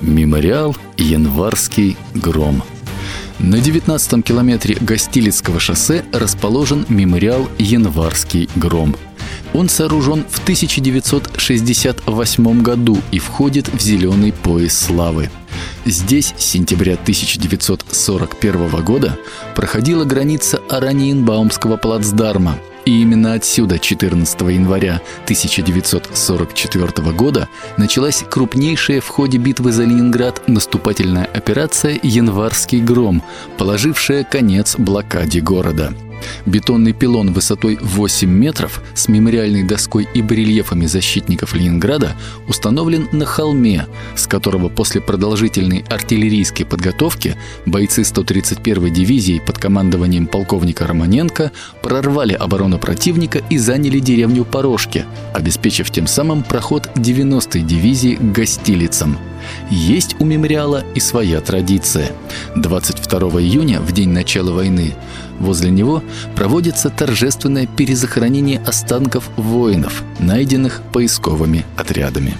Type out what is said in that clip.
Мемориал «Январский гром». На 19-м километре Гостилицкого шоссе расположен мемориал «Январский гром». Он сооружен в 1968 году и входит в зеленый пояс славы. Здесь с сентября 1941 года проходила граница Араньенбаумского плацдарма – и именно отсюда 14 января 1944 года началась крупнейшая в ходе битвы за Ленинград наступательная операция «Январский гром», положившая конец блокаде города. Бетонный пилон высотой 8 метров с мемориальной доской и барельефами защитников Ленинграда установлен на холме, с которого после продолжительной артиллерийской подготовки бойцы 131-й дивизии под командованием полковника Романенко прорвали оборону противника и заняли деревню Порошки, обеспечив тем самым проход 90-й дивизии к Гостилицам. Есть у мемориала и своя традиция. 22 июня, в день начала войны, возле него проводится торжественное перезахоронение останков воинов, найденных поисковыми отрядами.